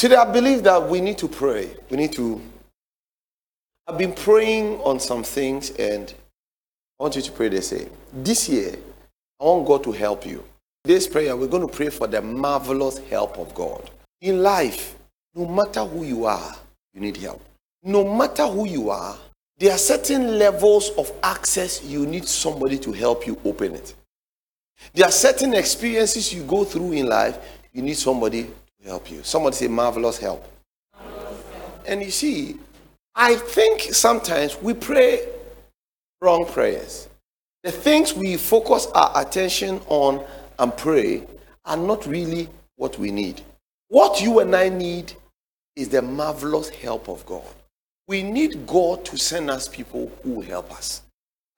today I believe that we need to pray. We need to. I've been praying on some things and I want you to pray the same. This year, I want God to help you. This prayer, we're going to pray for the marvelous help of God. In life, no matter who you are, you need help. No matter who you are, there are certain levels of access you need somebody to help you open it. There are certain experiences you go through in life, you need somebody help you. Somebody say, marvelous help. Marvelous help. And you see, I think sometimes we pray wrong prayers. The things we focus our attention on and pray are not really what we need. What you and I need is the marvelous help of God. We need God to send us people who will help us.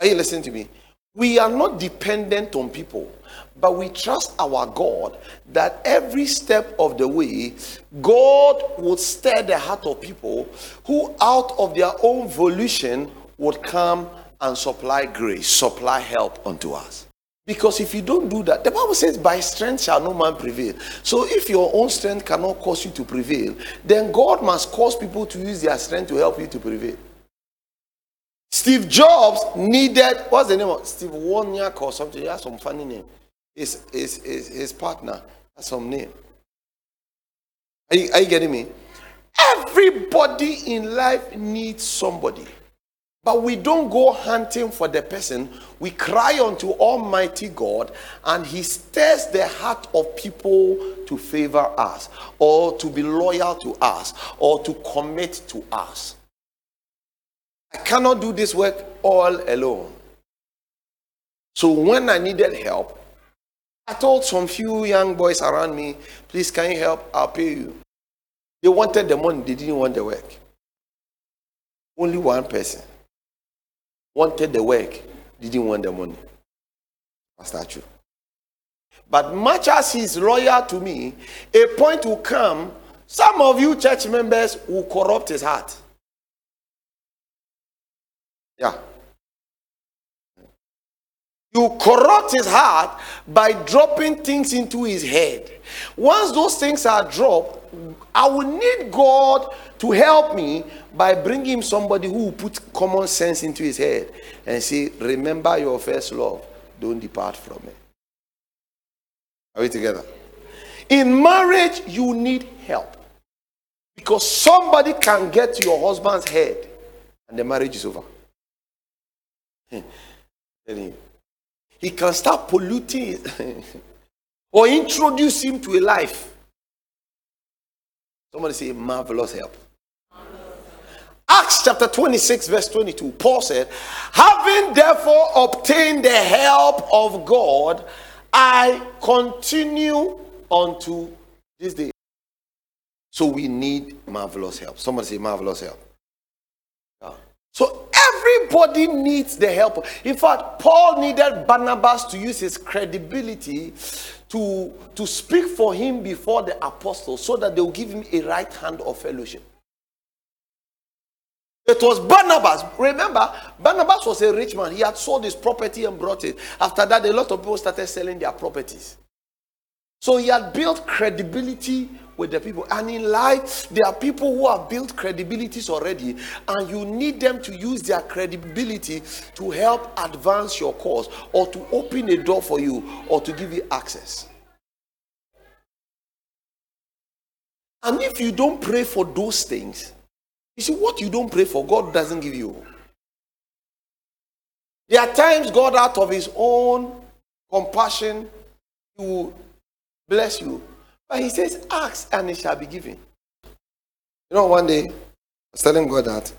Are you listening to me? We are not dependent on people, but we trust our God that every step of the way, God would stir the heart of people who, out of their own volition, would come and supply grace, supply help unto us. Because if you don't do that, the Bible says, by strength shall no man prevail. So if your own strength cannot cause you to prevail, then God must cause people to use their strength to help you to prevail. Steve Jobs needed, what's the name of Steve Wozniak or something? He has some funny name. His, his, his, his partner has some name. Are you, are you getting me? Everybody in life needs somebody. But we don't go hunting for the person. We cry unto Almighty God, and He stirs the heart of people to favor us, or to be loyal to us, or to commit to us. I cannot do this work all alone. So when I needed help, I told some few young boys around me, please, can you help? I'll pay you. They wanted the money, they didn't want the work. Only one person wanted the work, didn't want the money. That's true. But much as he's loyal to me, a point will come, some of you church members will corrupt his heart. Yeah. You corrupt his heart by dropping things into his head. Once those things are dropped, I will need God to help me by bringing somebody who will put common sense into his head and say, Remember your first love, don't depart from it. Are we together? In marriage, you need help because somebody can get to your husband's head and the marriage is over. He can start polluting or introduce him to a life. Somebody say, marvelous help. Acts chapter 26, verse 22, Paul said, Having therefore obtained the help of God, I continue unto this day. So we need marvelous help. Somebody say, marvelous help. So everybody needs the help. In fact, Paul needed Barnabas to use his credibility to, to speak for him before the apostles so that they will give him a right hand of fellowship. It was Barnabas. Remember, Barnabas was a rich man. He had sold his property and brought it. After that, a lot of people started selling their properties. So he had built credibility with the people. And in life, there are people who have built credibilities already, and you need them to use their credibility to help advance your cause, or to open a door for you, or to give you access. And if you don't pray for those things, you see, what you don't pray for, God doesn't give you. There are times God, out of His own compassion, will bless you. But He says, Ask and it shall be given. You know, one day, I was telling God that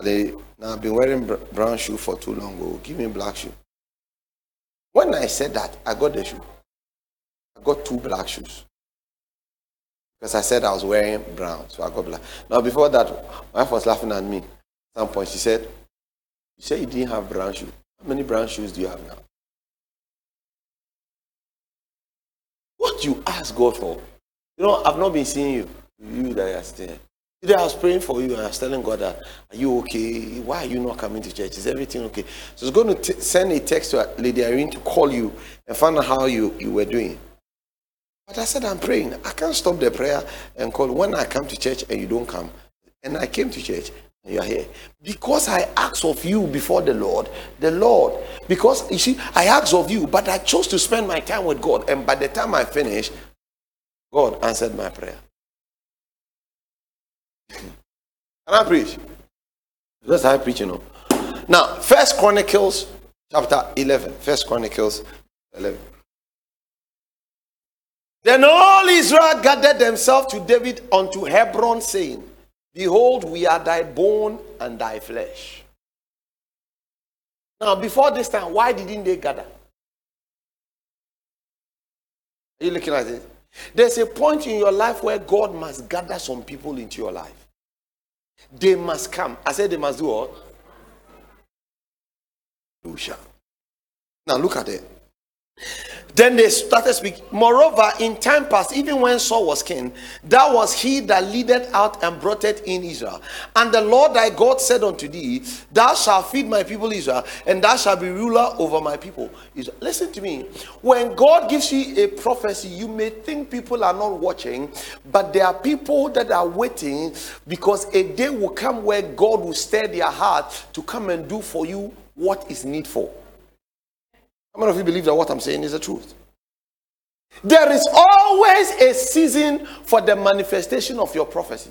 they, now I've been wearing brown shoe for too long. Oh, give me black shoe. When I said that, I got the shoe. I got two black shoes. Because I said I was wearing brown, so I got black. Now, before that, my wife was laughing at me. At some point, she said, You said you didn't have brown shoes. How many brown shoes do you have now? You ask God for? You know, I've not been seeing you. You that are still. Today I was praying for you and I was telling God that, Are you okay? Why are you not coming to church? Is everything okay? So I was going to t- send a text to Lady Irene to call you and find out how you, you were doing. But I said, I'm praying. I can't stop the prayer and call when I come to church and you don't come. And I came to church you are here. Because I asked of you before the Lord, the Lord, because you see, I asked of you, but I chose to spend my time with God. And by the time I finished, God answered my prayer. Can I preach? That's how I preach, you know. Now, First Chronicles chapter 11. First Chronicles 11. Then all Israel gathered themselves to David unto Hebron, saying, Behold, we are thy bone and thy flesh. Now, before this time, why didn't they gather? Are you looking at it? There's a point in your life where God must gather some people into your life. They must come. I said they must do what? Now look at it. Then they started speaking. Moreover, in time past, even when Saul was king, that was he that leaded out and brought it in Israel. And the Lord thy God said unto thee, Thou shalt feed my people Israel, and thou shalt be ruler over my people. Israel. Listen to me. When God gives you a prophecy, you may think people are not watching, but there are people that are waiting because a day will come where God will stir their heart to come and do for you what is needful. How many of you believe that what I'm saying is the truth? There is always a season for the manifestation of your prophecy.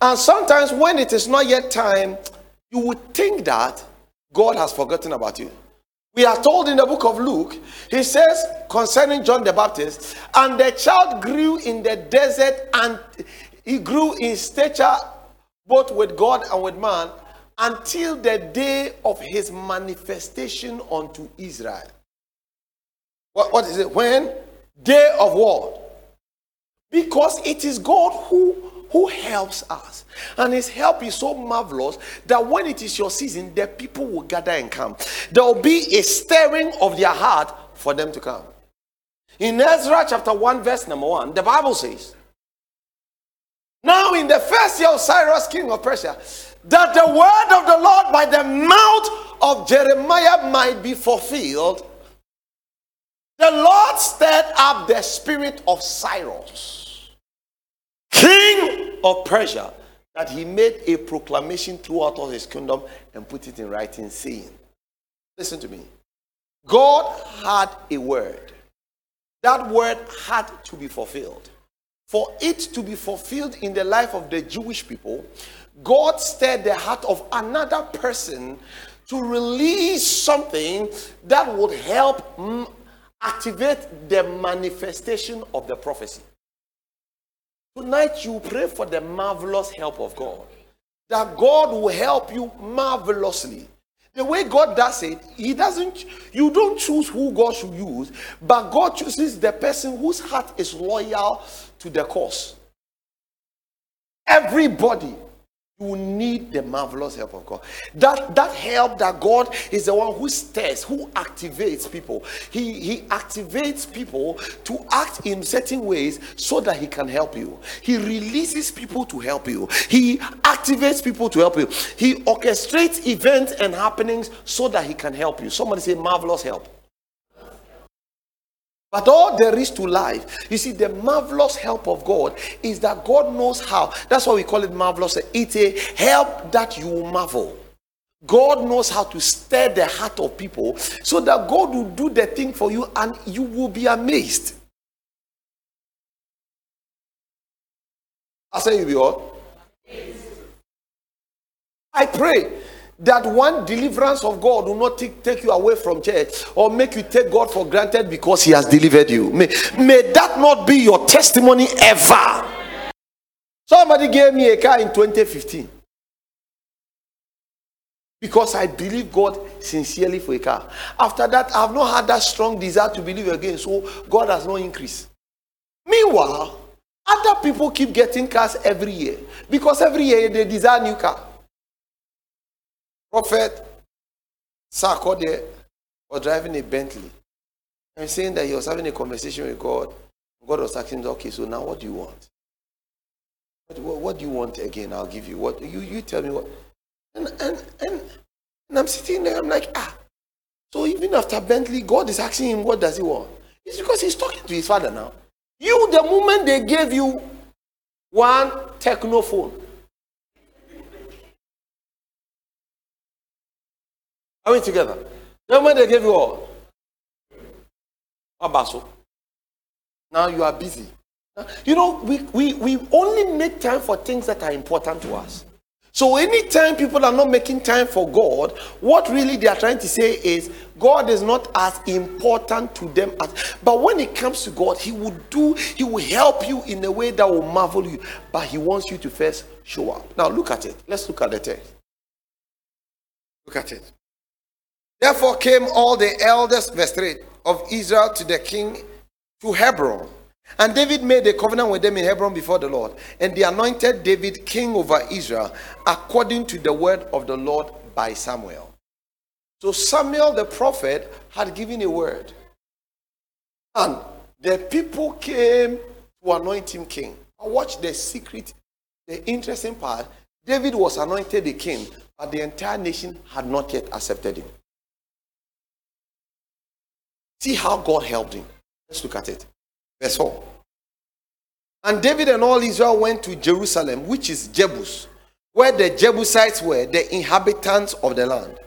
And sometimes when it is not yet time, you would think that God has forgotten about you. We are told in the book of Luke, he says concerning John the Baptist, and the child grew in the desert and he grew in stature both with God and with man until the day of his manifestation unto Israel. What, what is it? When? Day of what? Because it is God who, who helps us. And his help is so marvelous that when it is your season, the people will gather and come. There will be a stirring of their heart for them to come. In Ezra chapter 1, verse number 1, the Bible says, Now in the first year of Cyrus, king of Persia, that the word of the Lord by the mouth of Jeremiah might be fulfilled, the Lord stirred up the spirit of Cyrus, king of Persia, that he made a proclamation throughout all his kingdom and put it in writing, saying, Listen to me. God had a word. That word had to be fulfilled. For it to be fulfilled in the life of the Jewish people, God stirred the heart of another person to release something that would help activate the manifestation of the prophecy. Tonight, you pray for the marvelous help of God. That God will help you marvelously. The way God does it, He doesn't, you don't choose who God should use, but God chooses the person whose heart is loyal to the cause. Everybody you need the marvelous help of God. That that help that God is the one who stirs, who activates people. He he activates people to act in certain ways so that he can help you. He releases people to help you. He activates people to help you. He orchestrates events and happenings so that he can help you. Somebody say marvelous help. But all there is to life, you see, the marvelous help of God is that God knows how. That's why we call it marvelous. It's a help that you marvel. God knows how to stir the heart of people so that God will do the thing for you and you will be amazed. I say you be what? I pray that one deliverance of God will not take, take you away from church or make you take God for granted because He has delivered you. May, may that not be your testimony ever. Somebody gave me a car in 2015 because I believe God sincerely for a car. After that, I have not had that strong desire to believe again, so God has not increased. Meanwhile, other people keep getting cars every year because every year they desire new car. Prophet Sarkodie was driving a Bentley and saying that he was having a conversation with God. God was asking him, okay, so now what do you want? What, what, what do you want again? I'll give you. What you, you tell me what. And, and, and, and I'm sitting there, I'm like, ah. So even after Bentley, God is asking him, what does he want? It's because he's talking to his father now. You, the moment they gave you one Tecno phone, are we together? The moment they gave you all, Abaso. Now you are busy. You know, we, we, we only make time for things that are important to us. So anytime people are not making time for God, what really they are trying to say is God is not as important to them as but when it comes to God, He will do, He will help you in a way that will marvel you. But He wants you to first show up. Now look at it. Let's look at the text. Look at it. Therefore came all the elders, verse 3, of Israel to the king to Hebron and David made a covenant with them in Hebron before the Lord. And they anointed David king over Israel according to the word of the Lord by Samuel. So Samuel the prophet had given a word. And the people came to anoint him king. Watch the secret, the interesting part. David was anointed the king, but the entire nation had not yet accepted him. See how God helped him. Let's look at it. Verse 4. And David and all Israel went to Jerusalem, which is Jebus, where the Jebusites were, the inhabitants of the land.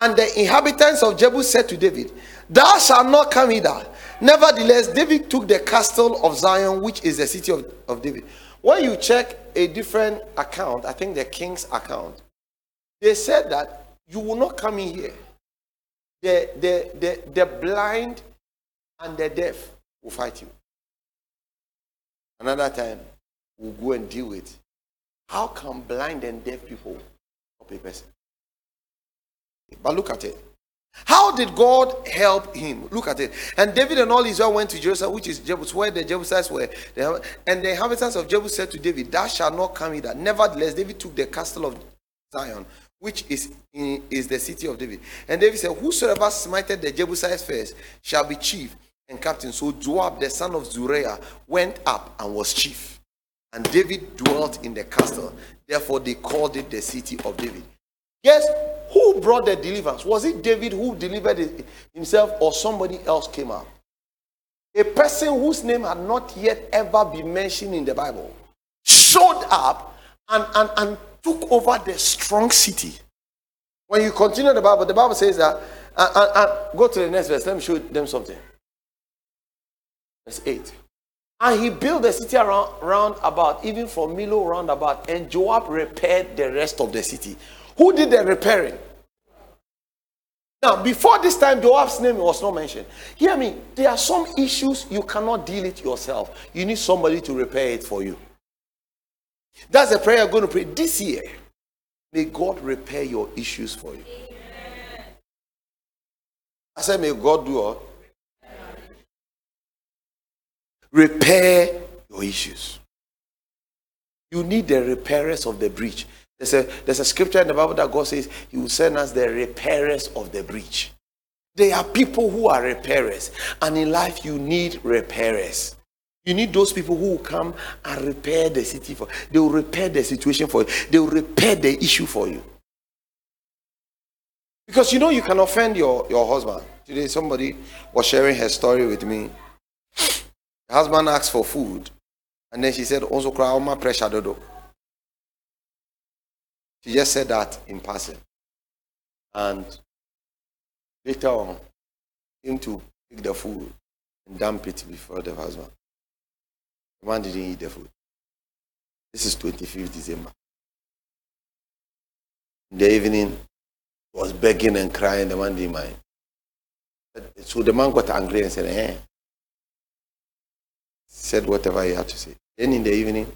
And the inhabitants of Jebus said to David, Thou shalt not come hither. Nevertheless, David took the castle of Zion, which is the city of, of David. When you check a different account, I think the king's account, they said that you will not come in here. The, the, the, the blind and the deaf will fight you. Another time, we'll go and deal with how can blind and deaf people help a person? But look at it. How did God help him? Look at it. And David and all Israel went to Jerusalem, which is Jebus, where the Jebusites were. And the inhabitants of Jebus said to David, Thou shalt not come hither. Nevertheless, David took the castle of Zion, which is, in, is the city of David. And David said, Whosoever smited the Jebusites first shall be chief and captain. So Joab, the son of Zeruiah, went up and was chief. And David dwelt in the castle. Therefore, they called it the city of David. Yes, who brought the deliverance? Was it David who delivered himself or somebody else came up? A person whose name had not yet ever been mentioned in the Bible showed up and, and, and took over the strong city. When you continue the Bible, the Bible says that, and, go to the next verse, let me show them something. Verse 8. And he built the city around, round about, even from Millo round about, and Joab repaired the rest of the city. Who did the repairing? Now, before this time, Joab's name was not mentioned. Hear me, there are some issues you cannot deal it yourself. You need somebody to repair it for you. That's the prayer I'm going to pray this year. May God repair your issues for you. I said, may God do all repair your issues. You need the repairers of the breach. There's a, there's a scripture in the Bible that God says He will send us the repairers of the breach. There are people who are repairers, and in life you need repairers. You need those people who will come and repair the city for they will repair the situation for you, they will repair the issue for you. Because you know you can offend your, your husband. Today somebody was sharing her story with me husband asked for food, and then she said, Also, cry my pressure dodo. She just said that in passing. And later on, came to pick the food and dump it before the husband. The man didn't eat the food. This is 25th December. In the evening, was begging and crying. The man didn't mind. So the man got angry and said, eh, said whatever he had to say. Then in the evening,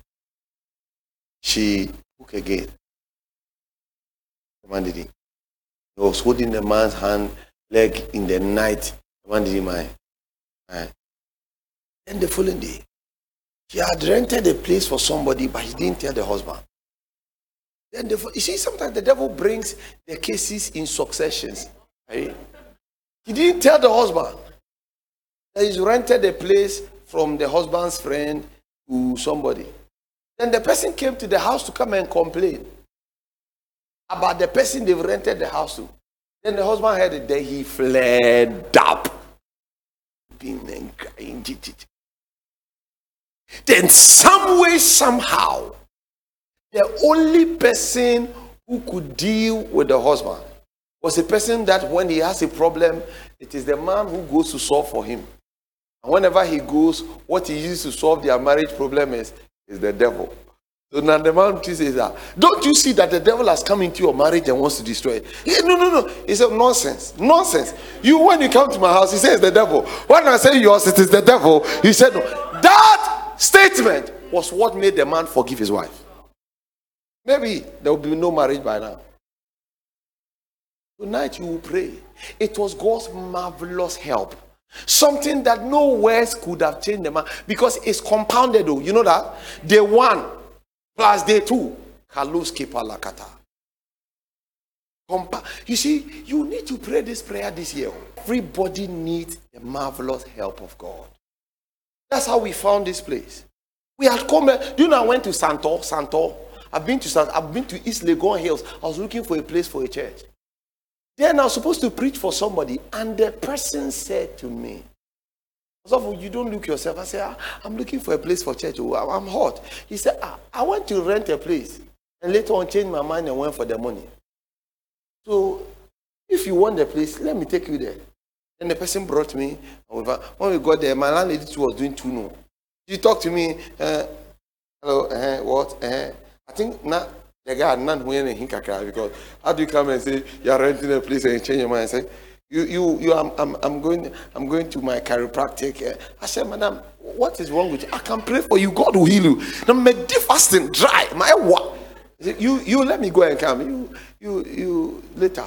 she took again. The man did it. He was holding the man's hand, leg in the night. The man did my. Then the following day, she had rented a place for somebody, but he didn't tell the husband. Then the, you see, sometimes the devil brings the cases in successions. Right? He didn't tell the husband that he's rented a place from the husband's friend to somebody. Then the person came to the house to come and complain about the person they've rented the house to. Then the husband heard it, then he fled up. Then some way, somehow, the only person who could deal with the husband was a person that when he has a problem, it is the man who goes to solve for him. And whenever he goes, what he uses to solve their marriage problem is, is the devil. So now the man says that, don't you see that the devil has come into your marriage and wants to destroy it? He, no, no, no. He said, nonsense, nonsense. You, when you come to my house, he says the devil. When I say yours, it is the devil. He said, no. That statement was what made the man forgive his wife. Maybe there will be no marriage by now. Tonight you will pray. It was God's marvelous help. Something that no words could have changed the man because it's compounded though. You know that? Day one plus day two. You see, you need to pray this prayer this year. Everybody needs the marvelous help of God. That's how we found this place. We had come. Do you know I went to Santo? Santo. I've been to Santo. I've been to East Legon Hills. I was looking for a place for a church. Then I was supposed to preach for somebody, and the person said to me, so you don't look yourself. I said, ah, I'm looking for a place for church. Oh, I'm hot. He said, ah, I went to rent a place and later on changed my mind and went for the money. So if you want the place, let me take you there. Then the person brought me. Over. When we got there, my landlady too was doing two no. She talked to me. Uh, hello, uh, what? Uh, I think now the guy had none when he because how do you come and say you're renting a place and change your mind say you you you I'm, I'm, I'm going I'm going to my chiropractic. I said, Madam, what is wrong with you? I can pray for you, God will heal you. Now make fasting dry. My what? You you let me go and come. You you you later.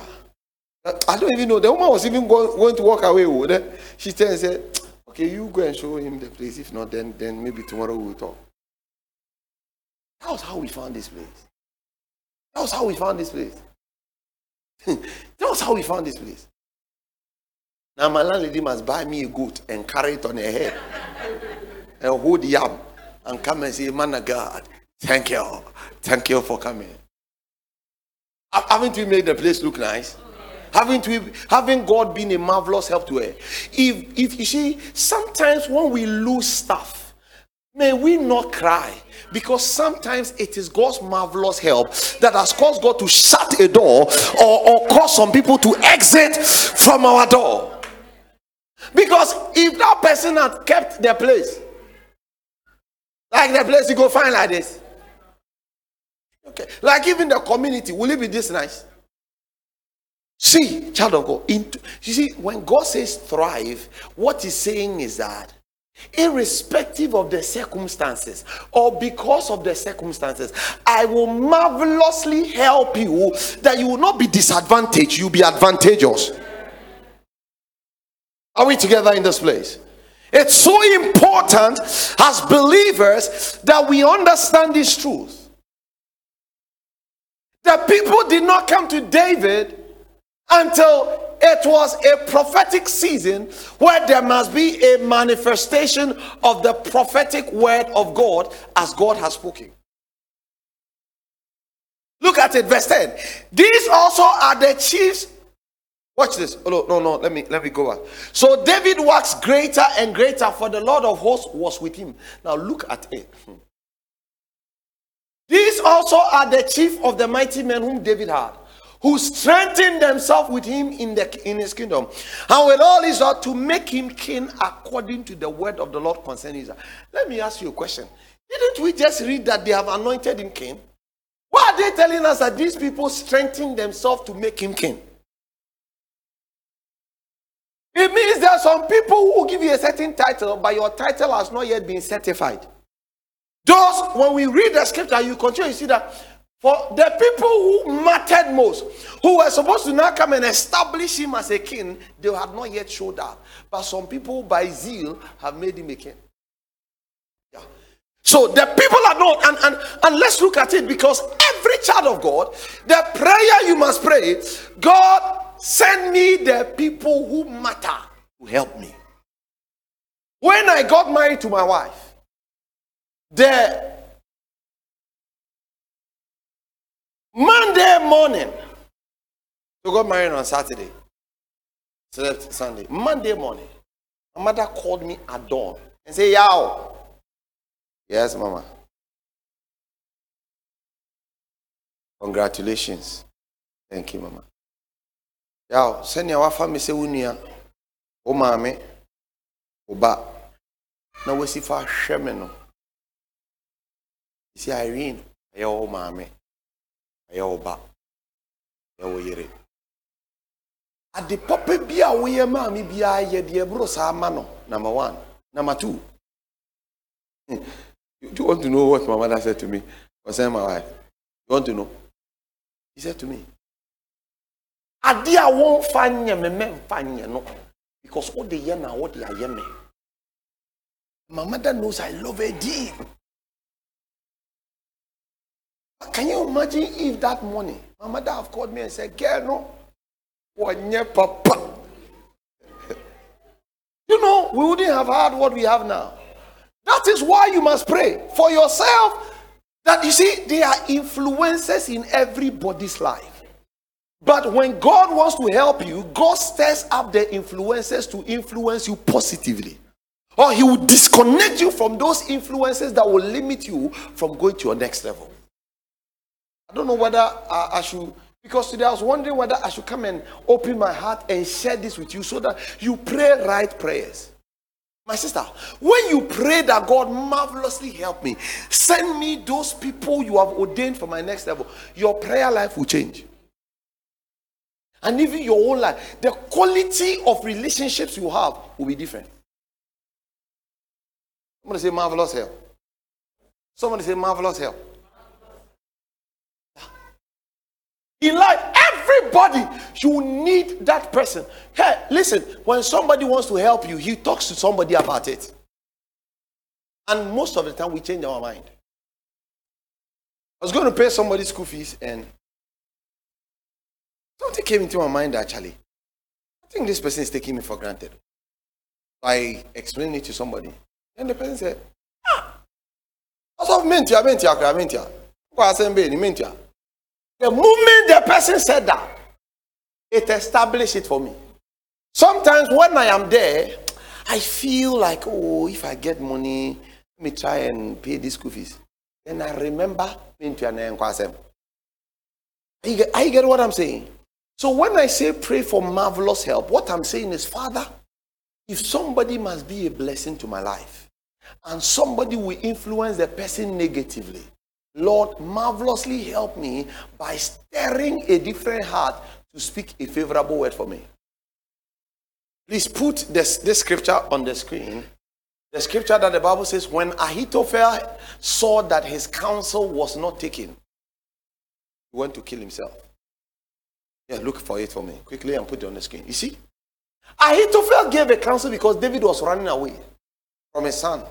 I don't even know. The woman was even going, going to walk away. Then she turned and said, Okay, you go and show him the place. If not, then then maybe tomorrow we'll talk. That was how we found this place. That was how we found this place. that was how we found this place. Now my landlady must buy me a goat and carry it on her head and hold the yam and come and say, Man of God, thank you. Thank you for coming. Haven't we made the place look nice? Haven't we having God been a marvelous help to her? If if you see, sometimes when we lose stuff, may we not cry because sometimes it is God's marvelous help that has caused God to shut a door or, or cause some people to exit from our door. Because if that person had kept their place, like the place you go find like this, okay, like even the community, will it be this nice? See, child of God, into, you see, when God says thrive, what he's saying is that irrespective of the circumstances or because of the circumstances, I will marvelously help you that you will not be disadvantaged, you'll be advantageous. Are we together in this place? It's so important as believers that we understand this truth. The people did not come to David until it was a prophetic season where there must be a manifestation of the prophetic word of God as God has spoken. Look at it, verse 10. These also are the chiefs. Watch this. Oh, no, no, no. Let me let me go back. So David works greater and greater, for the Lord of hosts was with him. Now look at it. Hmm. These also are the chief of the mighty men whom David had who strengthened themselves with him in, the, in his kingdom, and with all Israel to make him king according to the word of the Lord concerning Israel. Let me ask you a question. Didn't we just read that they have anointed him king? Why are they telling us that these people strengthened themselves to make him king? It means there are some people who give you a certain title, but your title has not yet been certified. Those, when we read the scripture, you continue, to see that for the people who mattered most, who were supposed to now come and establish him as a king, they had not yet showed up. But some people by zeal have made him a king. Yeah. So the people are not, and, and, and let's look at it because every child of God, the prayer you must pray, God send me the people who matter to help me. When I got married to my wife, the Monday morning, we got married on Saturday. So Slept Sunday. Monday morning, my mother called me at dawn and said, Yaw, Yes, Mama. Congratulations. Thank you, Mama. Yaw, sɛnea wafa me sɛ wo nua, wo oh, maame, wo oh, ba, na wasi fa hwɛ me no. Si Irene, ɛyɛ wo oh, maame, ɛyɛ wo ba, ɛyɛ wo yere. Ade papa bi a woyɛ maame biara yɛ deɛ ɛboro saa ma no, number one. Number two, hmm. do you want to know what my mother said to me concerning my wife? You want to know? He said to me, ade a wɔmfa nyɛ me mɛmfa nyɛ no because wode yɛ na wode ayɛ me my mother knows i love her deep can you imagine if that morning my mother have called me and said girl no wɔnyɛ papa you know we wouldn't have had what we have now that is why you must pray for yourself that you see there are influences in everybody's life but when God wants to help you, God stirs up the influences to influence you positively. Or He will disconnect you from those influences that will limit you from going to your next level. I don't know whether I, I should, because today I was wondering whether I should come and open my heart and share this with you so that you pray right prayers. My sister, when you pray that God marvelously help me, send me those people you have ordained for my next level, your prayer life will change and even your own life, the quality of relationships you have will be different. Somebody say marvelous help. Somebody say marvelous help. In life, everybody, you need that person. Hey, listen, when somebody wants to help you, he talks to somebody about it. And most of the time, we change our mind. I was going to pay somebody school fees, and Something came into my mind actually. I think this person is taking me for granted. I explained it to somebody, and the person said, Ah, of mentia, mentia, mentia. The moment the person said that, it established it for me. Sometimes when I am there, I feel like, oh, if I get money, let me try and pay these school fees. Then I remember mentia na Are you get what I'm saying? So when I say pray for marvelous help, what I'm saying is, Father, if somebody must be a blessing to my life and somebody will influence the person negatively, Lord, marvelously help me by stirring a different heart to speak a favorable word for me. Please put this, this scripture on the screen. The scripture that the Bible says, when Ahithophel saw that his counsel was not taken, he went to kill himself. Yeah, look for it for me quickly and put it on the screen. You see? Ahithophel gave a counsel because David was running away from his son,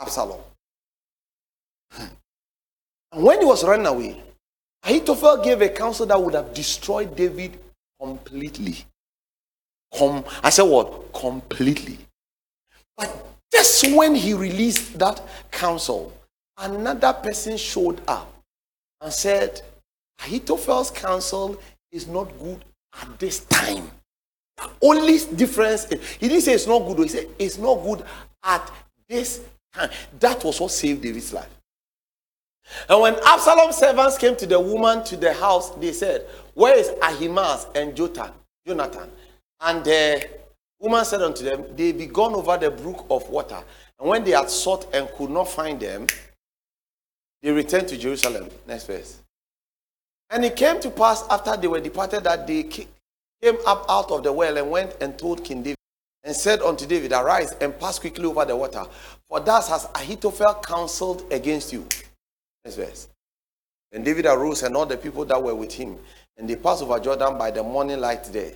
Absalom. And when he was running away, Ahithophel gave a counsel that would have destroyed David completely. Com- I said what? Completely. But just when he released that counsel, another person showed up and said, Ahithophel's counsel is not good at this time. The only difference, he didn't say it's not good, he said it's not good at this time. That was what saved David's life. And when Absalom's servants came to the woman to the house, they said, Where is Ahimaaz and Jotan, Jonathan? And the woman said unto them, They be gone over the brook of water. And when they had sought and could not find them, they returned to Jerusalem. Next verse. And it came to pass after they were departed that they came up out of the well and went and told King David and said unto David, Arise and pass quickly over the water, for thus has Ahithophel counseled against you. Next verse. And David arose and all the people that were with him, and they passed over Jordan by the morning light there.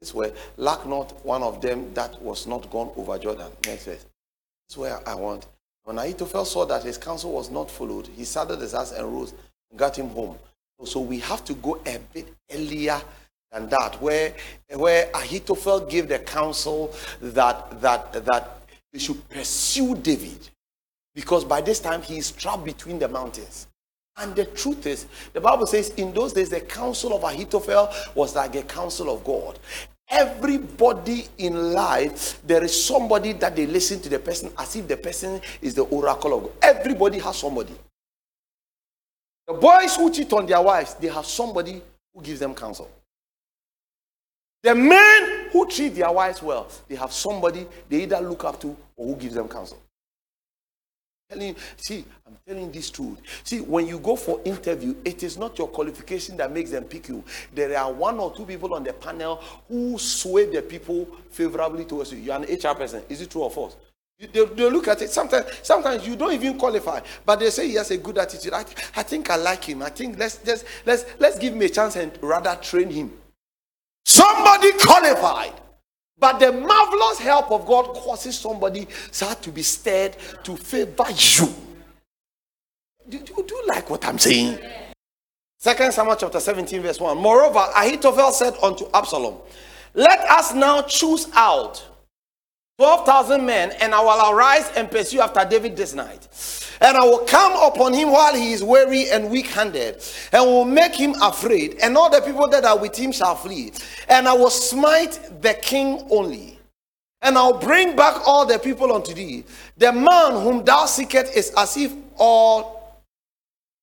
This way, lack not one of them that was not gone over Jordan. Next verse. This is where I want. When Ahithophel saw that his counsel was not followed, he saddled his ass and rose and got him home. So we have to go a bit earlier than that, where, where Ahithophel gave the counsel that, that, that they should pursue David. Because by this time he is trapped between the mountains. And the truth is, the Bible says in those days the counsel of Ahithophel was like the counsel of God. Everybody in life, there is somebody that they listen to the person as if the person is the oracle of God. Everybody has somebody. The boys who cheat on their wives, they have somebody who gives them counsel. The men who treat their wives well, they have somebody they either look up to or who gives them counsel. Telling see, I'm telling this truth. See, when you go for interview, it is not your qualification that makes them pick you. There are one or two people on the panel who sway the people favorably towards you. You're an HR person. Is it true or false? They, they look at it. Sometimes, sometimes you don't even qualify, but they say he has a good attitude. I, I think I like him. I think let's just let's let's give him a chance and rather train him. Somebody qualified. But the marvelous help of God causes somebody to be stirred to favor you. Do, do, do you like what I'm saying? Second Samuel chapter 17, verse 1. Moreover, Ahithophel said unto Absalom, Let us now choose out 12,000 men, and I will arise and pursue after David this night. And I will come upon him while he is weary and weak handed, and will make him afraid, and all the people that are with him shall flee. And I will smite the king only. And I'll bring back all the people unto thee. The man whom thou seekest is as if all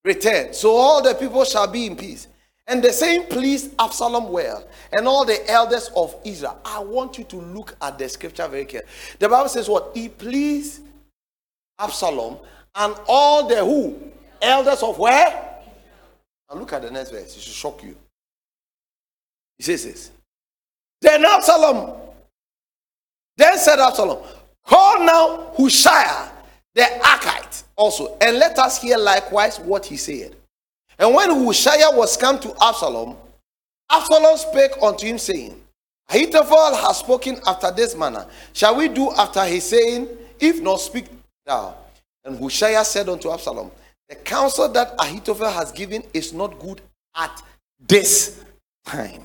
returned. So all the people shall be in peace. And the same pleased Absalom well, and all the elders of Israel. I want you to look at the scripture very carefully. The Bible says what? He pleased Absalom and all the who? Elders of where? And look at the next verse. It should shock you. He says this. Then Absalom, then said Absalom, call now Hushai the Archite also, and let us hear likewise what he said. And when Hushai was come to Absalom, Absalom spake unto him, saying, Ahithophel has spoken after this manner. Shall we do after his saying? If not, speak thou. And Hushai said unto Absalom, The counsel that Ahithophel has given is not good at this time.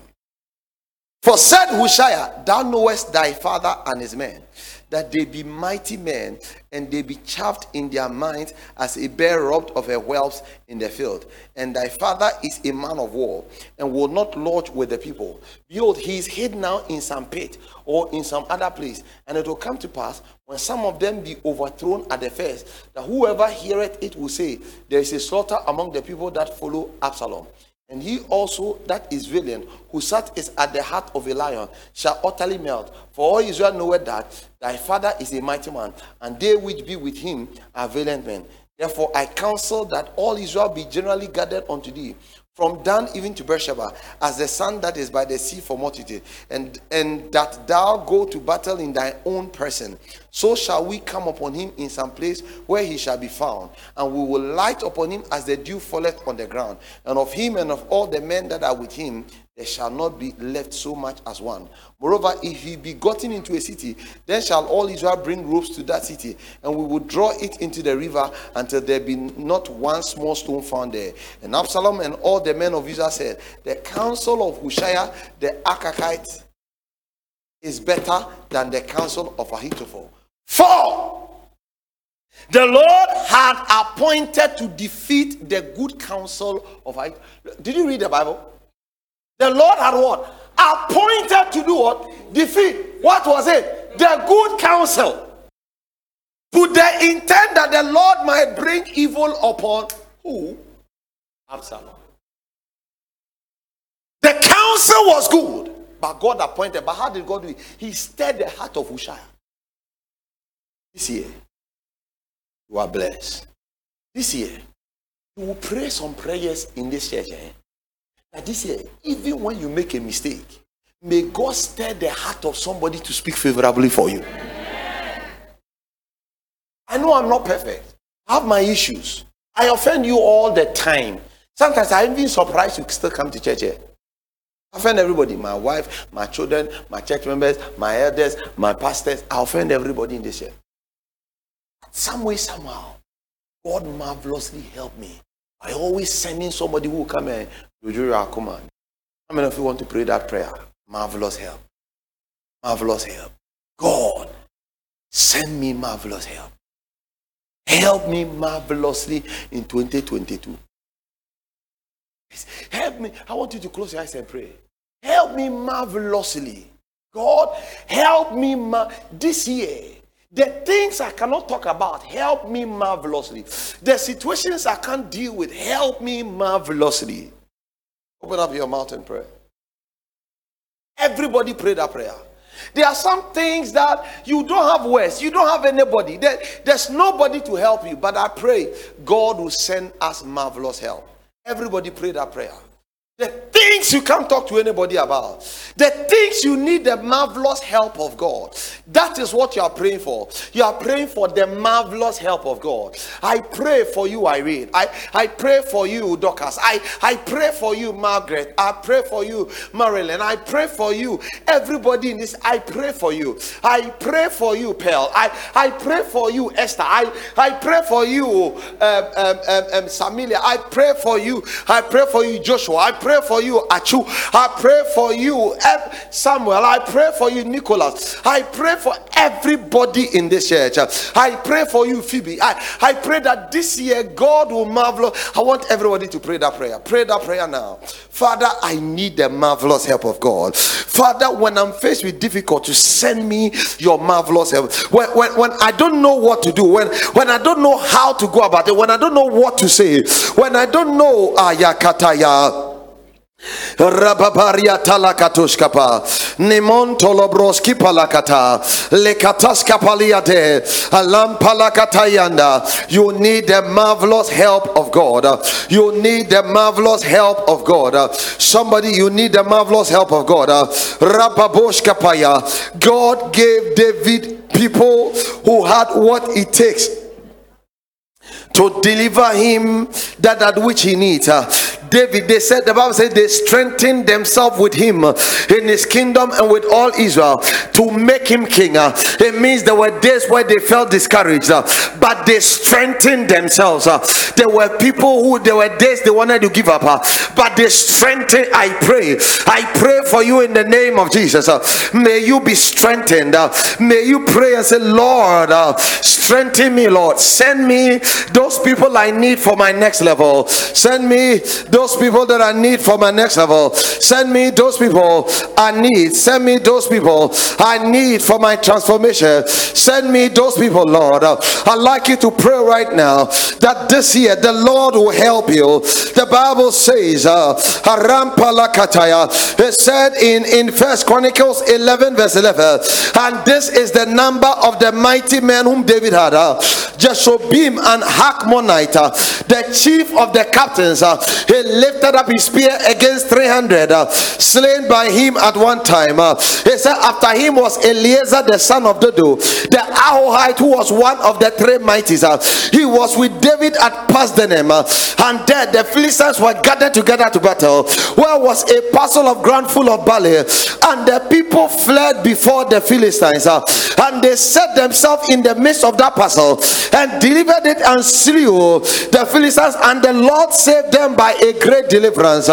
For said Hushai, Thou knowest thy father and his men, that they be mighty men, and they be chaffed in their minds as a bear robbed of her whelps in the field. And thy father is a man of war, and will not lodge with the people. Behold, he is hid now in some pit or in some other place. And it will come to pass, when some of them be overthrown at the first, that whoever heareth it will say, There is a slaughter among the people that follow Absalom. And he also that is valiant, who sat is at the heart of a lion, shall utterly melt. For all Israel knoweth that thy father is a mighty man, and they which be with him are valiant men. Therefore I counsel that all Israel be generally gathered unto thee, from Dan even to Beersheba, as the sand that is by the sea for multitude, and, and that thou go to battle in thy own person. So shall we come upon him in some place where he shall be found, and we will light upon him as the dew falleth on the ground. And of him and of all the men that are with him, there shall not be left so much as one. Moreover, if he be gotten into a city, then shall all Israel bring ropes to that city, and we will draw it into the river until there be not one small stone found there. And Absalom and all the men of Israel said, The counsel of Hushai the Archite is better than the counsel of Ahithophel. For the Lord had appointed to defeat the good counsel of Ahithophel. Did you read the Bible? The Lord had what? Appointed to do what? Defeat. What was it? The good counsel. To the intent that the Lord might bring evil upon who? Absalom. The counsel was good, but God appointed. But how did God do it? He stirred the heart of Hushai. This year, you are blessed. This year, you will pray some prayers in this church. Eh? That this year, even when you make a mistake, may God stir the heart of somebody to speak favorably for you. I know I'm not perfect. I have my issues. I offend you all the time. Sometimes I'm even surprised you still come to church here. I offend everybody my wife, my children, my church members, my elders, my pastors. I offend everybody in this church. Some way, somehow, God marvelously helped me. I always sending somebody who will come and Jojo Akuma. How many of you want to pray that prayer? Marvelous help. Marvelous help. God, send me marvelous help. Help me marvelously in 2022. Help me. I want you to close your eyes and pray. Help me marvelously God, help me ma- this year. The things I cannot talk about, help me marvelously. The situations I can't deal with, help me marvelously. Open up your mouth and pray. Everybody pray that prayer. There are some things that you don't have words, you don't have anybody, there, there's nobody to help you. But I pray God will send us marvelous help. Everybody pray that prayer. The things you can't talk to anybody about. The things you need the marvelous help of God. That is what you are praying for. You are praying for the marvelous help of God. I pray for you, Irene. I, I pray for you, Dorcas. I, I pray for you, Margaret. I pray for you, Marilyn. I pray for you, everybody in this. I pray for you. I pray for you, Pearl. I, I pray for you, Esther. I, I pray for you, um, um, um, um, Samilia. I pray for you. I pray for you, Joshua. I pray pray for you, Achu. I pray for you, Samuel. I pray for you, Nicholas. I pray for everybody in this church. I pray for you, Phoebe. I, I pray that this year God will marvel. I want everybody to pray that prayer. Pray that prayer now. Father, I need the marvelous help of God. Father, when I'm faced with difficulty, send me your marvelous help. When, when, when I don't know what to do, when, when I don't know how to go about it, when I don't know what to say, when I don't know, ah, ayakataya. Rababaria talakatushkapa Nimontolobroski palakata Lekataska paliade Alampalakatayanda You need the marvelous help of God. You need the marvelous help of God. Somebody, you need the marvelous help of God. Rababoshkapaya God gave David people who had what it takes to deliver him that at which he needs. David, they said, the Bible said they strengthened themselves with him uh, in his kingdom and with all Israel to make him king. Uh. It means there were days where they felt discouraged, uh, but they strengthened themselves. There were people who, there were days they wanted to give up, but they strengthened. I pray, I pray for you in the name of Jesus. May you be strengthened. May you pray and say, Lord, strengthen me, Lord. Send me those people I need for my next level. Send me those those people that I need for my next level. Send me those people I need. Send me those people I need for my transformation. Send me those people, Lord. I'd like you to pray right now that this year the Lord will help you. The Bible says, uh, Haram Palakataya, it said in, in First Chronicles 11, verse 11, and this is the number of the mighty men whom David had. Uh, Jashobeam and Hachmonite, uh, the chief of the captains, uh, he lifted up his spear against 300 uh, slain by him at one time. He said, After him was Eleazar the son of Dodo, the Ahohite, who was one of the three mighties. He was with David at Pasdammim, and there the Philistines were gathered together to battle. Where was a parcel of ground full of barley, and the people fled before the Philistines, and they set themselves in the midst of that parcel and delivered it and slew the Philistines, and the Lord saved them by a great deliverance.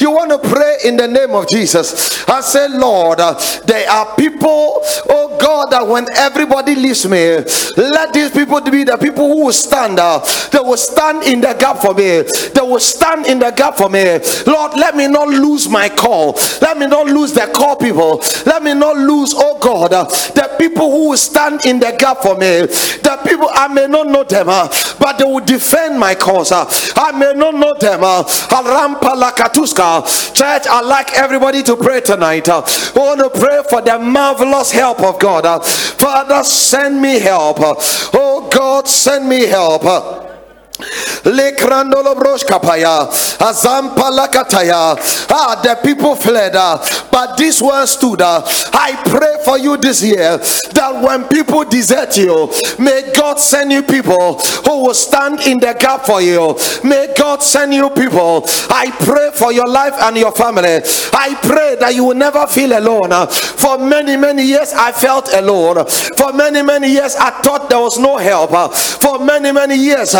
You want to pray in the name of Jesus I say, Lord, there are people, oh God, that when everybody leaves me, let these people be the people who will stand. They will stand in the gap for me. They will stand in the gap for me. Lord, let me not lose my call. Let me not lose the call people. Let me not lose, oh God, the people who will stand in the gap for me. The people I may not know them, uh, but they will defend my cause. Uh. I may not know them, uh. Church, i like everybody to pray tonight. I want to pray for the marvelous help of God. Father, send me help. Oh God, send me help. Azampalakataya. Ah, the people fled, uh, but this one stood. Uh, I pray for you this year that when people desert you, may God send you people who will stand in the gap for you. May God send you people. I pray for your life and your family. I pray that you will never feel alone. Uh, for many, many years, I felt alone. For many, many years, I thought there was no help. For many, many years,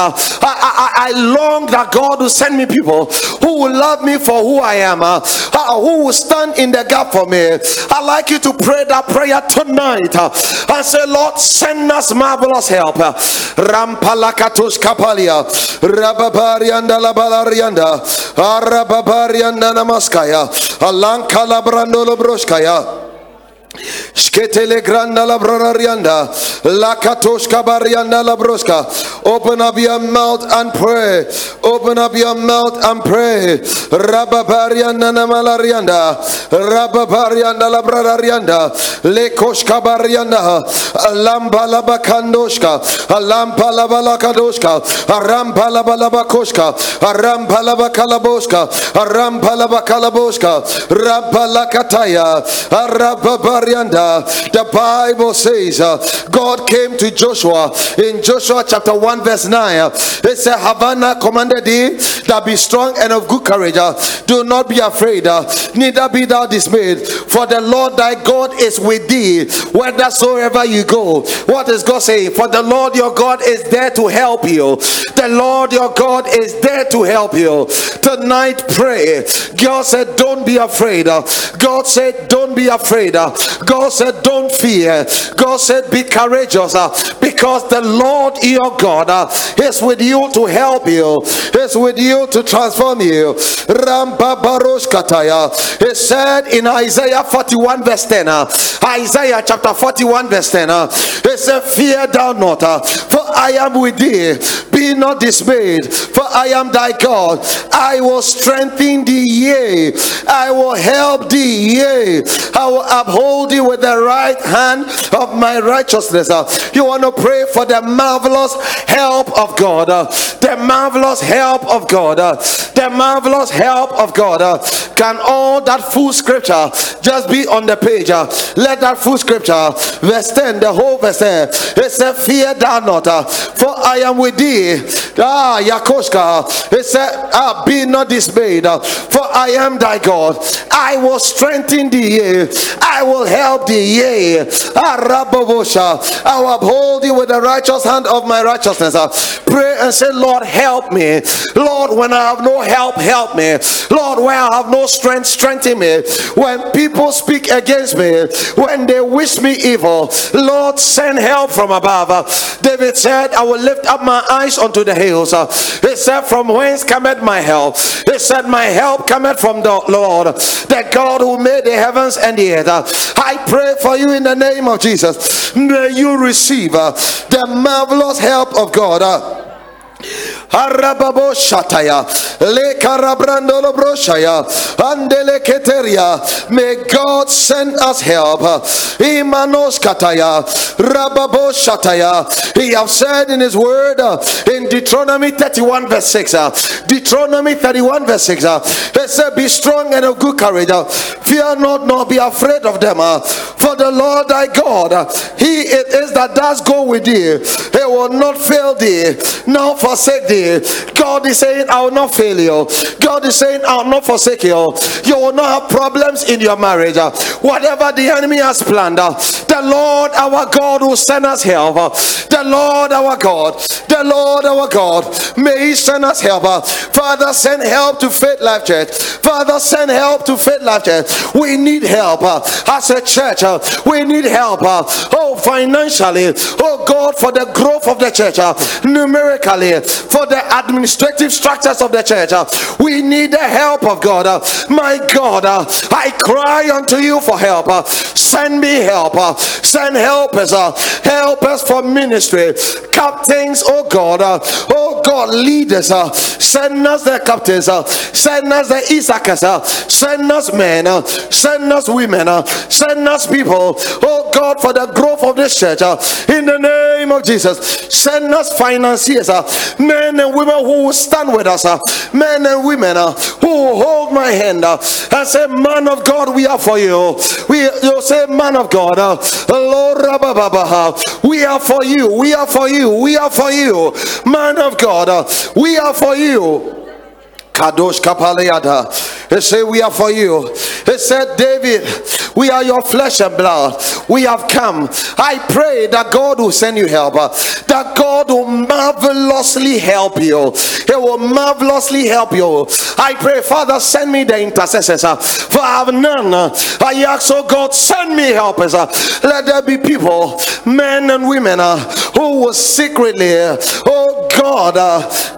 I, I, I long that God will send me people who will love me for who I am, uh, uh, who will stand in the gap for me. I'd like you to pray that prayer tonight uh, and say, Lord, send us marvelous help. Rampalakatus kapalia, rababarianda labalarianda, arababarianda namaskaya, alankalabrandolo broskaya. Sketele granda la brorarianda. La katoshka barianda la broska. Open up your mouth and pray. Open up your mouth and pray. Rababarianda na malarianda. Rababarianda la brorarianda. Le koshka barianda. Lamba la bakandoshka. Lampa la balakadoshka. Arampa la balabakoshka. Arampa la bakalaboshka. Arampa la bakalaboshka. Rampa la kataya. Arababarianda. The Bible says uh, God came to Joshua in Joshua chapter 1, verse 9. It said, Havana commanded thee that be strong and of good courage. Uh, do not be afraid, uh, neither be thou dismayed, for the Lord thy God is with thee whithersoever you go. What is God saying? For the Lord your God is there to help you. The Lord your God is there to help you. Tonight, pray. God said, Don't be afraid. God said, Don't be afraid. God said, Don't fear. God said, Be courageous uh, because the Lord your God uh, is with you to help you, is with you to transform you. He said in Isaiah 41, verse 10, uh, Isaiah chapter 41, verse 10, uh, it said, Fear thou not, for I am with thee. Be not dismayed, for I am thy God. I will strengthen thee, yea, I will help thee, yea, I will uphold thee with the right hand of my righteousness. Uh, you want to pray for the marvelous help of God, uh, the marvelous help of God, uh, the marvelous help of God. Can all that full scripture just be on the page? Let that full scripture, verse 10, the whole verse 10, it said, Fear thou not, for I am with thee. Ah, Yakoshka, He said, ah, Be not dismayed, for I am thy God. I will strengthen thee, I will help thee Yea, I will uphold thee with the righteous hand of my righteousness. Pray and say, Lord, help me. Lord, when I have no help, help me. Lord, when I have no strength, strengthen me. When people speak against me, when they wish me evil, Lord, send help from above. David said, I will lift up my eyes unto the hills. Uh, he said, From whence cometh my help? He said, My help cometh from the Lord, the God who made the heavens and the earth. Uh, I pray for you in the name of Jesus. May you receive uh, the marvelous help of God. Uh, Uh, Arababo Shataya, Le Carabrandolo Broshaya, Andele Keteria. May God send us help. Imanos Kataya, Rababo Shataya. He have said in His word uh, in Deuteronomy 31, verse 6. Uh, Deuteronomy 31, verse 6. Uh, he said, Be strong and of good courage. Fear not, nor be afraid of them. For the Lord thy God, He it is that does go with thee. He will not fail thee, nor forsake thee. God is saying, I will not fail you. God is saying, I will not forsake you. You will not have problems in your marriage. Whatever the enemy has planned, the Lord our God will send us help. The Lord our God, the Lord our God, may He send us help. Father, send help to Faithlife Church. Father, send help to Faithlife Church. We need help as a church. We need help. Oh, financially. Oh, God, for the growth of the church. Numerically, for the administrative structures of the church. We need the help of God. My God, I cry unto you for help. Send me help. Send helpers. Help us for ministry. Captains, oh God. Oh God, leaders. Send us the captains. Send us the Issachars. Send us men. Send us women. Send us people. Oh God, for the growth of this church. In the name of Jesus. Send us financiers. Men and women who will stand with us, uh, men and women uh, who will hold my hand uh, and say, Man of God, we are for you. We you say, Man of God, Lord we are for you, we are for you, we are for you, man of God, we are for you. Kadosh Kapaleada. They say, We are for you. They said, David, we are your flesh and blood. We have come. I pray that God will send you help. That God will marvelously help you. He will marvelously help you. I pray, Father, send me the intercessors. For I have none. I ask, oh God, send me helpers. Let there be people, men and women, who will secretly, oh God,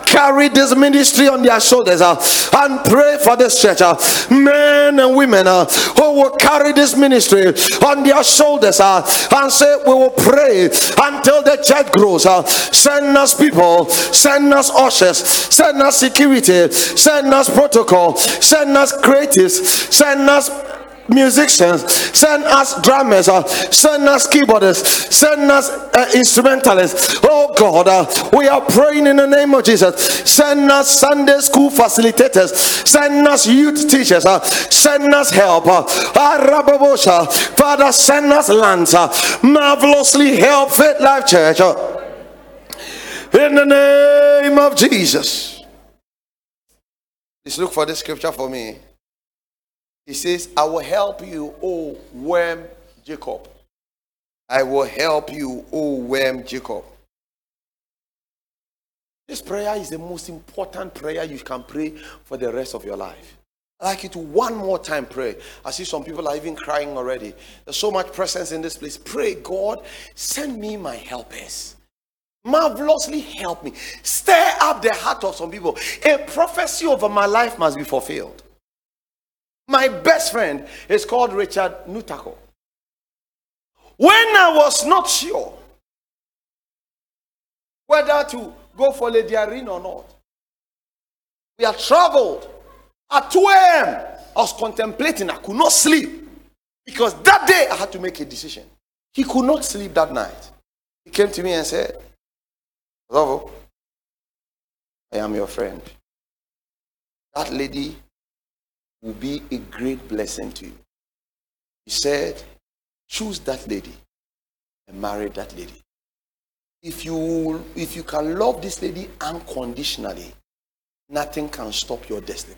carry this ministry on their shoulders and pray for this church. Uh, men and women uh, who will carry this ministry on their shoulders uh, and say, We will pray until the church grows. Uh, send us people, send us ushers, send us security, send us protocol, send us creatives, send us musicians, send us drummers, uh, send us keyboardists, send us uh, instrumentalists. Oh God, uh, we are praying in the name of Jesus. Send us Sunday school facilitators, send us youth teachers, uh, send us help. Uh, Father, send us lands, uh, marvelously help Faithlife Church. Uh, in the name of Jesus. Please look for this scripture for me. He says, I will help you, O worm Jacob. I will help you, O worm Jacob. This prayer is the most important prayer you can pray for the rest of your life. I'd like you to one more time pray. I see some people are even crying already. There's so much presence in this place. Pray, God, send me my helpers. Marvelously help me. Stir up the heart of some people. A prophecy over my life must be fulfilled. My best friend is called Richard Nutako. When I was not sure whether to go for Lady Irene or not, we had traveled. At 2 a.m., I was contemplating. I could not sleep because that day I had to make a decision. He could not sleep that night. He came to me and said, Bravo, I am your friend. That lady will be a great blessing to you. He said, choose that lady and marry that lady. If you if you can love this lady unconditionally, nothing can stop your destiny.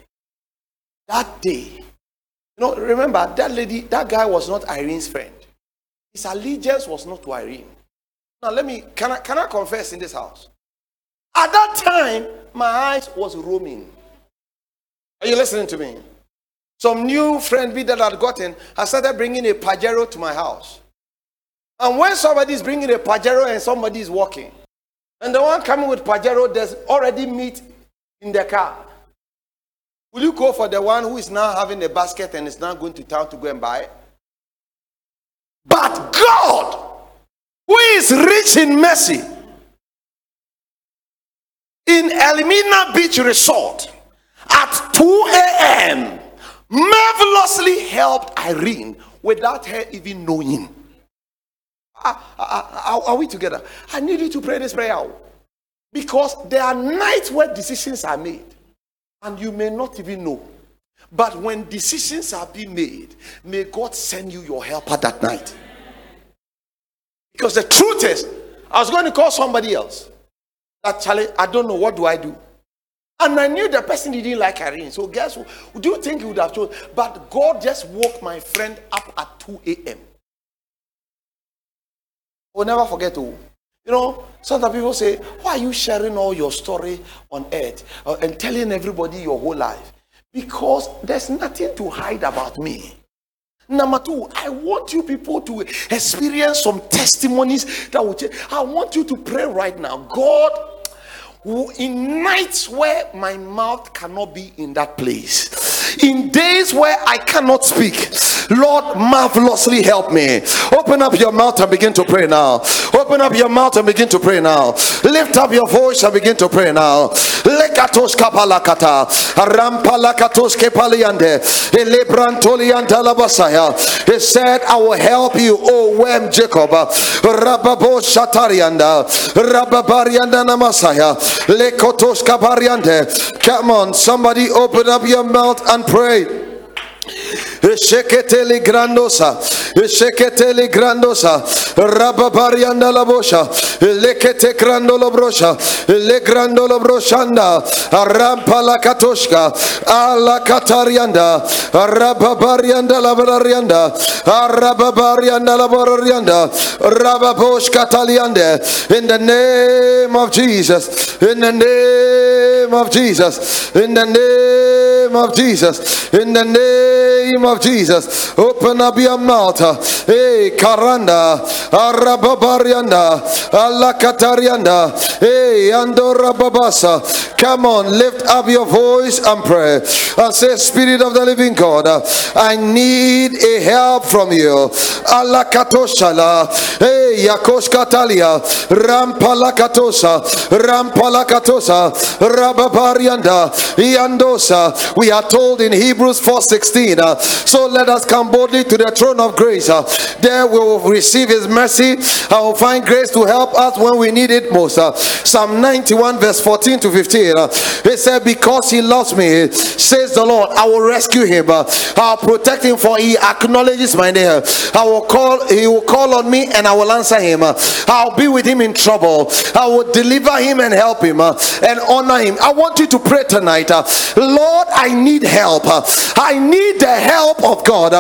That day, you know, remember that lady, that guy was not Irene's friend. His allegiance was not to Irene. Now let me can I can I confess in this house? At that time, my eyes was roaming. Are you listening to me? Some new friend B that I'd gotten has started bringing a Pajero to my house. And when somebody is bringing a Pajero and somebody is walking, and the one coming with Pajero, there's already meat in the car. Will you go for the one who is now having a basket and is now going to town to go and buy it? But God, who is rich in mercy, in Elmina Beach Resort at 2 a.m., marvelously helped Irene without her even knowing. Are, are, are, we together? I need you to pray this prayer because there are nights where decisions are made and you may not even know. But when decisions are being made, may God send you your helper that night. Because the truth is, I was going to call somebody else. Charlie, I don't know what do I do. And I knew the person didn't like Irene. So guess who? Do you think he would have chosen? But God just woke my friend up at 2 a.m. We'll never forget to. You know, sometimes people say, Why are you sharing all your story on earth uh, and telling everybody your whole life? Because there's nothing to hide about me. Number two, I want you people to experience some testimonies that will change. I want you to pray right now. God, in nights where my mouth cannot be in that place, in days where I cannot speak, Lord, marvelously help me. Open up your mouth and begin to pray now. Open up your mouth and begin to pray now. Lift up your voice and begin to pray now. Lekatos kapalakata, rampalakatos kepaliande, elebrantolianta labasaya. He said, I will help you, O Wem Jacob. Rababo shatarianda, rababarianda namasaya, lekotos kapariande. Come on, somebody open up your mouth and pray. Sheketeli grandosa, Sheketeli grandosa, Rababarianda la bosha, Lekete grandolo brosha, Le grandolo broshanda, Rampa la katoshka, Ala katarianda, Rababarianda la bararianda, Rababarianda la bararianda, Rababosh kataliande, in the name of Jesus, in the name of Jesus, in the name of Jesus, in the name of Jesus. Open up your mouth. Hey, Karanda, Arababarianda, Alakatarianda, hey, Andora Babasa. Come on, lift up your voice and pray. And say, Spirit of the living God, I need a help from you. Allah katoshala. Hey, Yakosh Katalia. Rampala katosa. Rampala katosa. Rababarianda. Yandosa. We are told in Hebrews 4:16. Uh, so let us come boldly to the throne of grace. Uh, there we will receive his mercy. I will find grace to help us when we need it most. Uh, Psalm 91, verse 14 to 15. Uh, he said, Because he loves me, says the Lord, I will rescue him. Uh, I'll protect him, for he acknowledges my name. I will call, he will call on me and I will answer him. Uh, I'll be with him in trouble. I will deliver him and help him uh, and honor him. I want you to pray tonight. Uh, Lord, I need help. Uh, I need the help of God.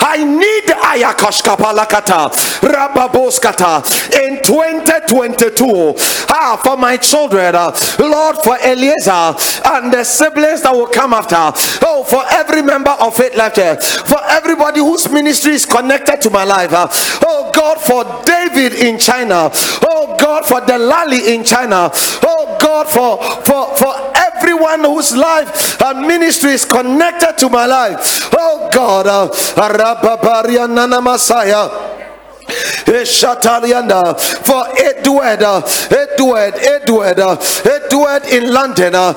I need ayakashkapalakata rababoskata in 2022. Ah, for my children, uh, Lord, for Eliezer and the siblings that will come after. Oh, for every member of Faithlife Church, for everybody whose ministry is connected to my life. Uh, oh God, for David in China. Oh God, for Delali in China. Oh God, for for for everyone whose life and ministry is connected to my life. Oh God, uh, Messiah. Shatalianda for Edward, uh, Edward, Edward, uh, Edward in London. Uh,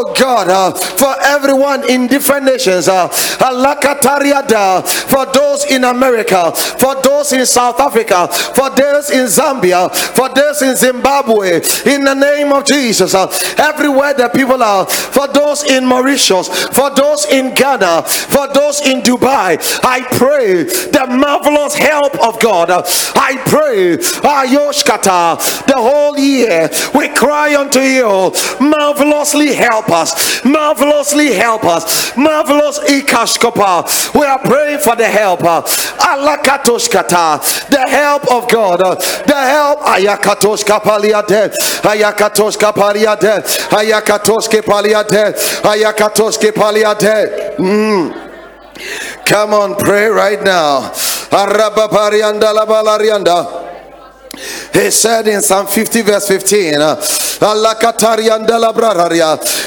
oh God, uh, for everyone in different nations. Uh, Alakatariada for those in America, for those in South Africa, for those in Zambia, for those in Zimbabwe. In the name of Jesus, uh, everywhere the people are, for those in Mauritius, for those in Ghana, for those in Dubai. I pray the marvelous help of God I pray, Ayoshkata, the whole year we cry unto you, marvelously help us, marvelously help us, marvelous Ikashkopa. We are praying for the help, Alakatoshkata, the help of God, the help Ayakatoshka Paliade, Ayakatoshka Paliade, Ayakatoshke Paliade, Ayakatoshke Paliade. Mm. Come on, pray right now. He said in Psalm 50, verse 15, uh,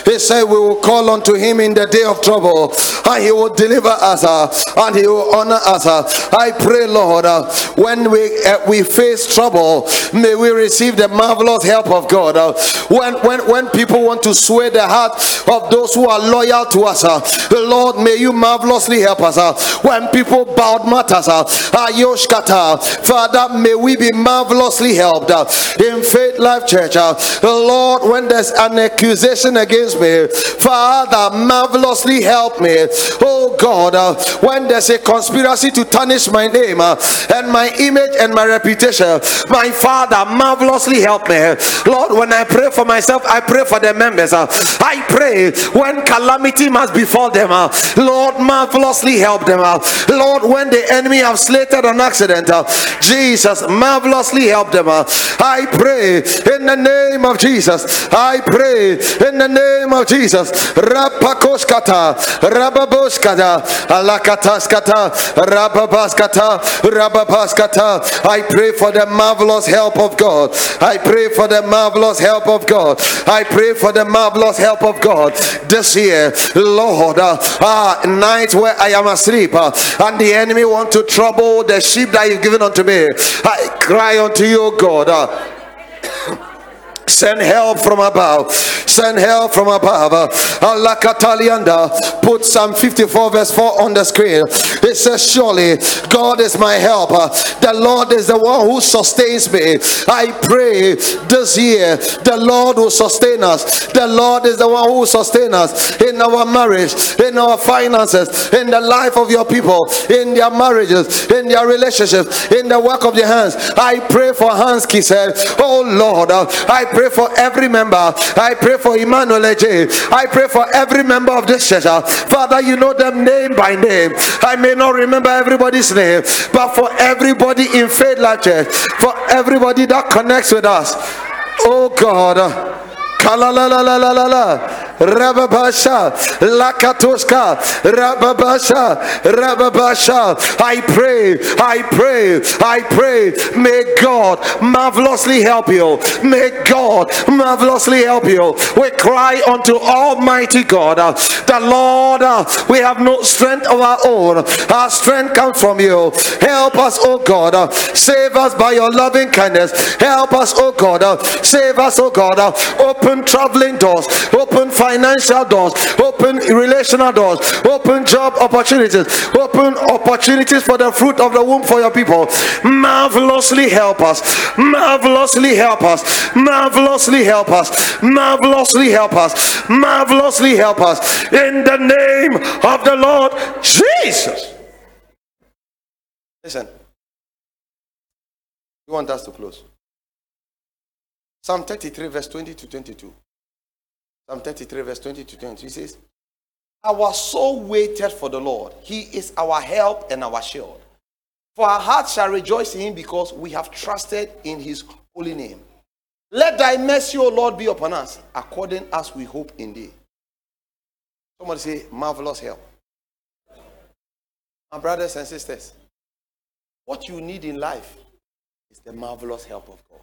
He said, We will call unto him in the day of trouble, and he will deliver us, uh, and he will honor us. Uh. I pray, Lord, when we we face trouble, may we receive the marvelous help of God. When, when, when people want to sway the heart of those who are loyal to us, Lord, may you marvelously help us. When people bowed matters, Father, may we be marvelously helped uh, in Faithlife Church. Uh, Lord, when there's an accusation against me, Father, marvelously help me. Oh God, uh, when there's a conspiracy to tarnish my name and my image and my reputation, my Father, marvelously help me. Lord, when I pray for myself, I pray for the members. I pray when calamity must befall them, Lord, marvelously help them. Lord, when the enemy have slated an accident, Jesus, marvelously help them. I pray in the name of Jesus. I pray in the name of Jesus. Rapakoskata, Rababoskata, Alakataskata, Rababaskata, Rababaskata. I pray for the marvelous help of God. I pray for the marvelous help of God. I pray for the marvelous help of God this year, Lord. Uh, uh, nights where I am asleep uh, and the enemy want to trouble the sheep that you've given unto me. I cry unto you, God. Uh, Send help from above. Send help from above. Allah Katalianda. Put Psalm 54 verse 4 on the screen. It says, Surely God is my helper. The Lord is the one who sustains me. I pray this year the Lord will sustain us. The Lord is the one who will sustain us in our marriage, in our finances, in the life of your people, in their marriages, in their relationships, in the work of their hands. I pray for Hans said, Oh Lord, I pray for every member. I pray for Emmanuel J. I pray for every member of this church. Father, you know them name by name. I may not remember everybody's name, but for everybody in Faithlife Church, for everybody that connects with us. Oh God. Rababasha, Lakatoska, Rababasha, Rababasha. I pray, I pray, I pray. May God marvelously help you. May God marvelously help you. We cry unto Almighty God, uh, the Lord, uh, we have no strength of our own. Our strength comes from you. Help us, oh God. Uh, save us by your loving kindness. Help us, oh God. Uh, save us, oh God. Uh, open traveling doors, open financial doors, open relational doors, open job opportunities, open opportunities for the fruit of the womb for your people. Marvelously help us, marvelously help us, marvelously help us, marvelously help us, marvelously help us in the name of the Lord Jesus. Listen, you want us to close. Psalm 33, verse 20 to 22. Psalm 33, verse 20 to 22. He says, Our soul waited for the Lord. He is our help and our shield. For our hearts shall rejoice in him because we have trusted in his holy name. Let thy mercy, O Lord, be upon us, according as we hope in thee. Somebody say, marvelous help. My brothers and sisters, what you need in life is the marvelous help of God.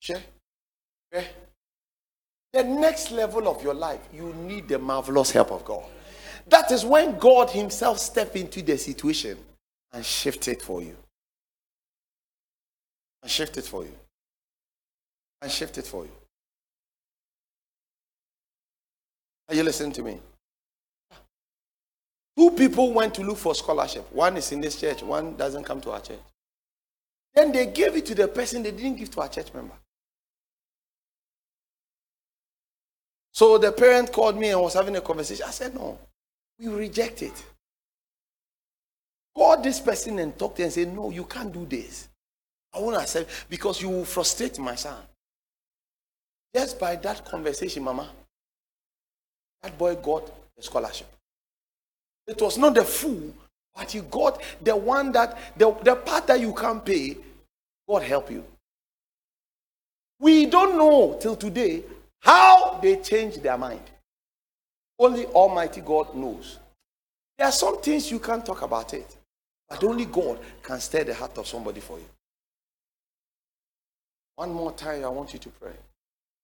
Share. Okay? The next level of your life, you need the marvelous help of God. That is when God Himself step into the situation and shift it for you. And shift it for you. And shift it for you. Are you listening to me? Two people went to look for scholarship. One is in this church, one doesn't come to our church. Then they gave it to the person they didn't give to our church member. So the parent called me and was having a conversation. I said, No, we reject it. Call this person and talk to him and say, No, you can't do this. I won't accept because you will frustrate my son. Just by that conversation, Mama, that boy got a scholarship. It was not the fool, but he got the one that the, the part that you can't pay, God help you. We don't know till today how they change their mind. Only Almighty God knows. There are some things you can't talk about it, but only God can stir the heart of somebody for you. One more time, I want you to pray.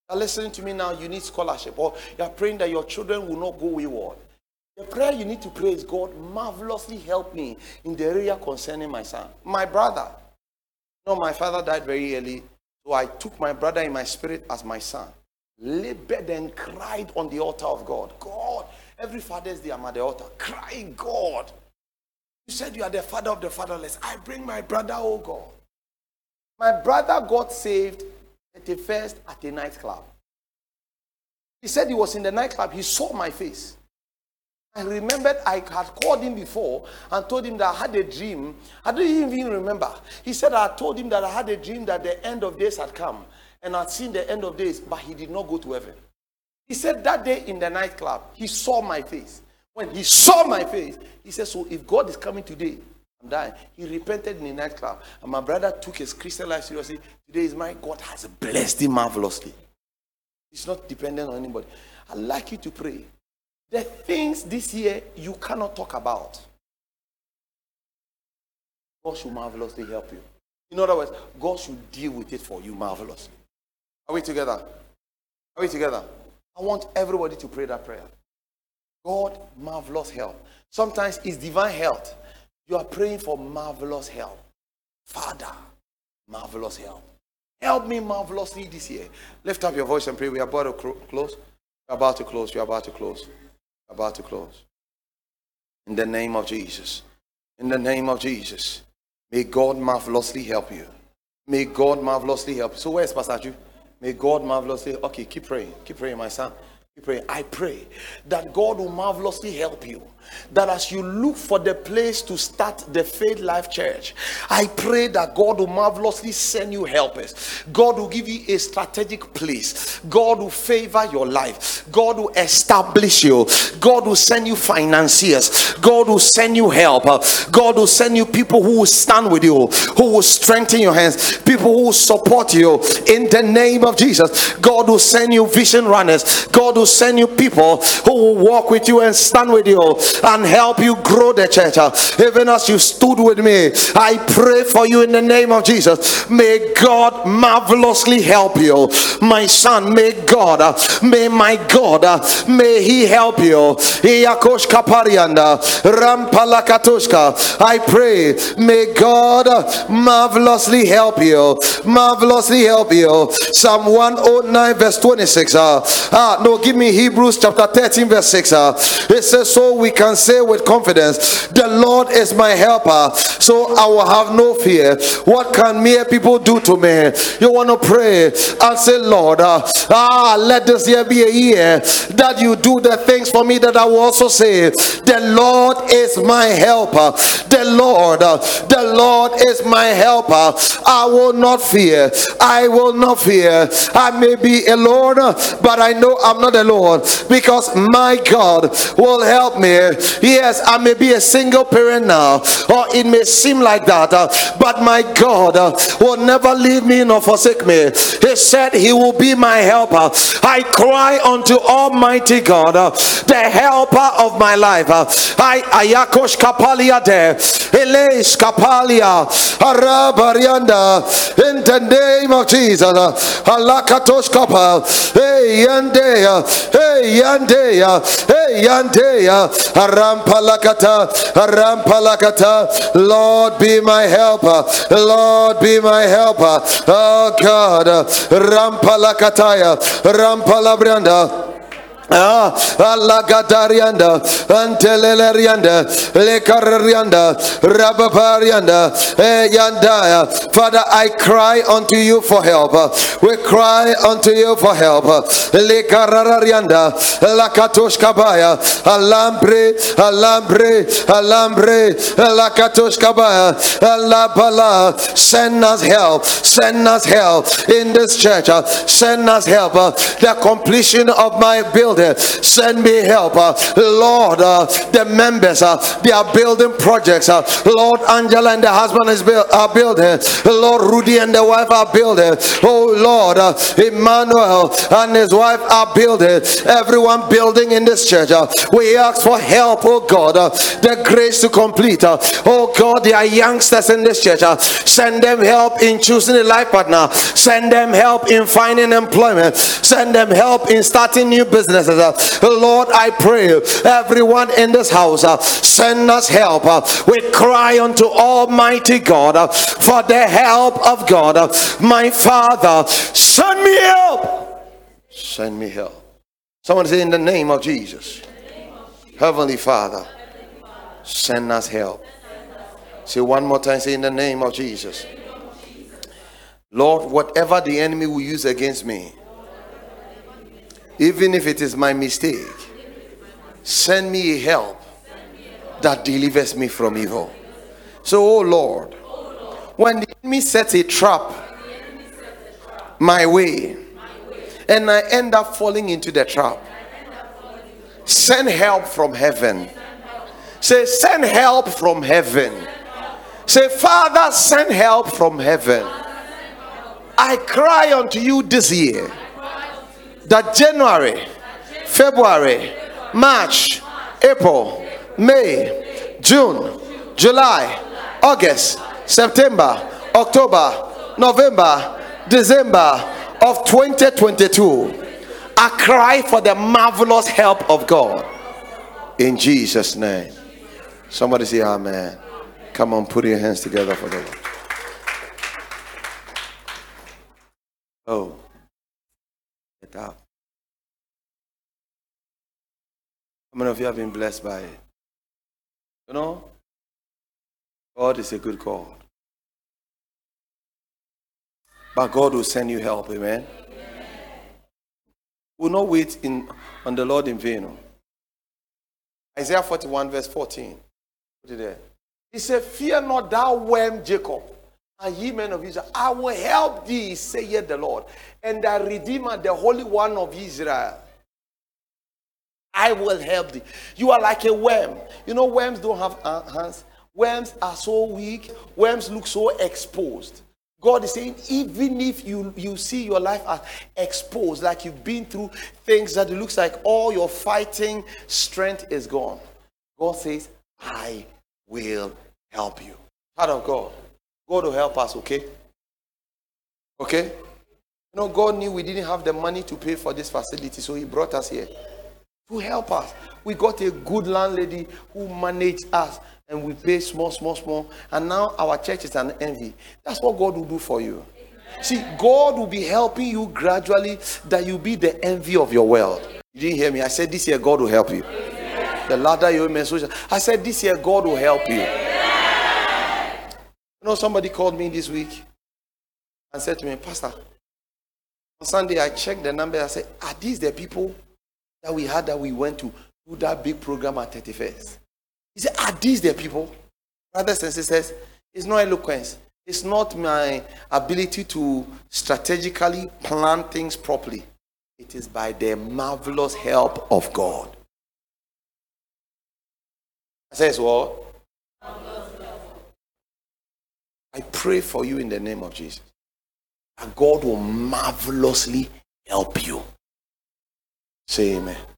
You're listening to me now, you need scholarship, or you're praying that your children will not go wayward. The prayer you need to pray is God, marvelously help me in the area concerning my son. My brother. You know, my father died very early, so I took my brother in my spirit as my son labored and cried on the altar of God. God, every Father's Day I'm at the altar, crying, God. You said you are the father of the fatherless. I bring my brother, oh God. My brother got saved at the first at a nightclub. He said he was in the nightclub. He saw my face. I remembered I had called him before and told him that I had a dream. I didn't even remember. He said I told him that I had a dream that the end of days had come and had seen the end of days, but he did not go to heaven. He said that day in the nightclub, he saw my face. When he saw my face, he said, So if God is coming today, I'm dying. He repented in the nightclub. And my brother took his Christian life seriously. Today is my God has blessed him marvelously. It's not dependent on anybody. I'd like you to pray. The things this year you cannot talk about. God should marvelously help you. In other words, God should deal with it for you marvelously. Are we together? Are we together? I want everybody to pray that prayer. God, marvelous help. Sometimes it's divine health. You are praying for marvelous help. Father, marvelous help. Help me marvelously this year. Lift up your voice and pray. We are about to close. We are about to close. We are about to close. We are about to close. In the name of Jesus. In the name of Jesus. May God marvelously help you. May God marvelously help. So where's Pastor? May God marvelously. Okay, keep praying. Keep praying, my son. Praying. I pray that God will marvelously help you. That as you look for the place to start the Faithlife Church, I pray that God will marvelously send you helpers. God will give you a strategic place. God will favor your life. God will establish you. God will send you financiers. God will send you help. God will send you people who will stand with you, who will strengthen your hands, people who will support you in the name of Jesus. God will send you vision runners. God will send you people who will walk with you and stand with you and help you grow the church. Even as you stood with me, I pray for you in the name of Jesus. May God marvelously help you. My son, may God, may my God, may He help you. I pray, may God marvelously help you. Marvelously help you. Psalm 109, verse 26. Uh, ah, no, give me Hebrews chapter 13, verse 6. Uh, it says, So we can say with confidence, The Lord is my helper, so I will have no fear. What can mere people do to me? You want to pray and say, Lord, uh, ah, let this year be a year that you do the things for me that I will also say, The Lord is my helper. The Lord, uh, the Lord is my helper. I will not fear. I will not fear. I may be alone, but I know I'm not alone because my God will help me. Yes, I may be a single parent now, or it may seem like that, uh, but my God uh, will never leave me nor forsake me. He said He will be my helper. I cry unto Almighty God, uh, the helper of my life. I ayakosh kapalia de elesh kapalia arabarianda in the name of Jesus. Alakatosh kapa hey yandea hey yandea hey yandea arampalakata arampalakata. Lord be my helper. Lord be my helper. Oh God. Rampalakataya rampalabranda Ah, Allagadarianda, Antelelerianda, Lekararianda, Rabaparianda, Yandaya. Father, I cry unto you for help. We cry unto you for help. Lekararianda, Lakatoshkabaya, Alambre, Alambre, Alambre, Lakatoshkabaya, Alabala. Send us help. Send us help in this church. Send us help. The completion of my building Uh, send me help. Uh, Lord, uh, the members, uh, they are building projects. Uh, Lord, Angela and the husband is are building. Lord, Rudy and the wife are building. Oh, Lord, uh, Emmanuel and his wife are building. Everyone building in this church. We ask for help, oh God, the grace to complete. Oh God, there are youngsters in this church. Send them help in choosing a life partner. Send them help in finding employment. Send them help in starting new businesses. Lord, I pray everyone in this house uh, send us help. Uh, we cry unto Almighty God uh, for the help of God. My Father, send me help. Send me help. Someone say, In the name of Jesus. Heavenly Father, send us help. Say one more time, say, In the name of Jesus. Lord, whatever the enemy will use against me, even if it is my mistake, send me help that delivers me from evil. So, oh Lord, when the enemy sets a trap my way and I end up falling into the trap, send help from heaven. Say, send help from heaven. Say, Father, send help from heaven. I cry unto you this year that January, February, March, April, May, June, July, August, September, October, November, December of 2022, I cry for the marvelous help of God. In Jesus' name. Somebody say amen. Come on, put your hands together for the Lord. Oh. Get up. How many of you have been blessed by it? You know, God is a good God. But God will send you help, amen. Will not wait in, on the Lord in vain. Oh. Isaiah 41, verse 14. Put it there. He said, Fear not thou worm Jacob, and ye men of Israel, I will help thee, saith the Lord, and thy Redeemer, the Holy One of Israel. I will help thee. You are like a worm. You know, worms don't have uh, hands. Worms are so weak. Worms look so exposed. God is saying, even if you, you see your life as exposed, like you've been through things that it looks like all your fighting strength is gone, God says, I will help you. Heart of God. God will help us, okay? Okay? You know, God knew we didn't have the money to pay for this facility, so He brought us here to help us. We got a good landlady who managed us and we pay small, small, small. And now our church is an envy. That's what God will do for you. See, God will be helping you gradually that you be the envy of your world. You didn't hear me. I said this year God will help you. The ladder you mentioned. I said this year God will help you. You know, somebody called me this week and said to me, Pastor, on Sunday I checked the number. I said, Are these the people that we had that we went to do that big program at 31st? He said, Are these the people? Brothers and sisters, it's not eloquence. It's not my ability to strategically plan things properly. It is by the marvelous help of God. I says what? I pray for you in the name of Jesus. And God will marvelously help you. Say amen.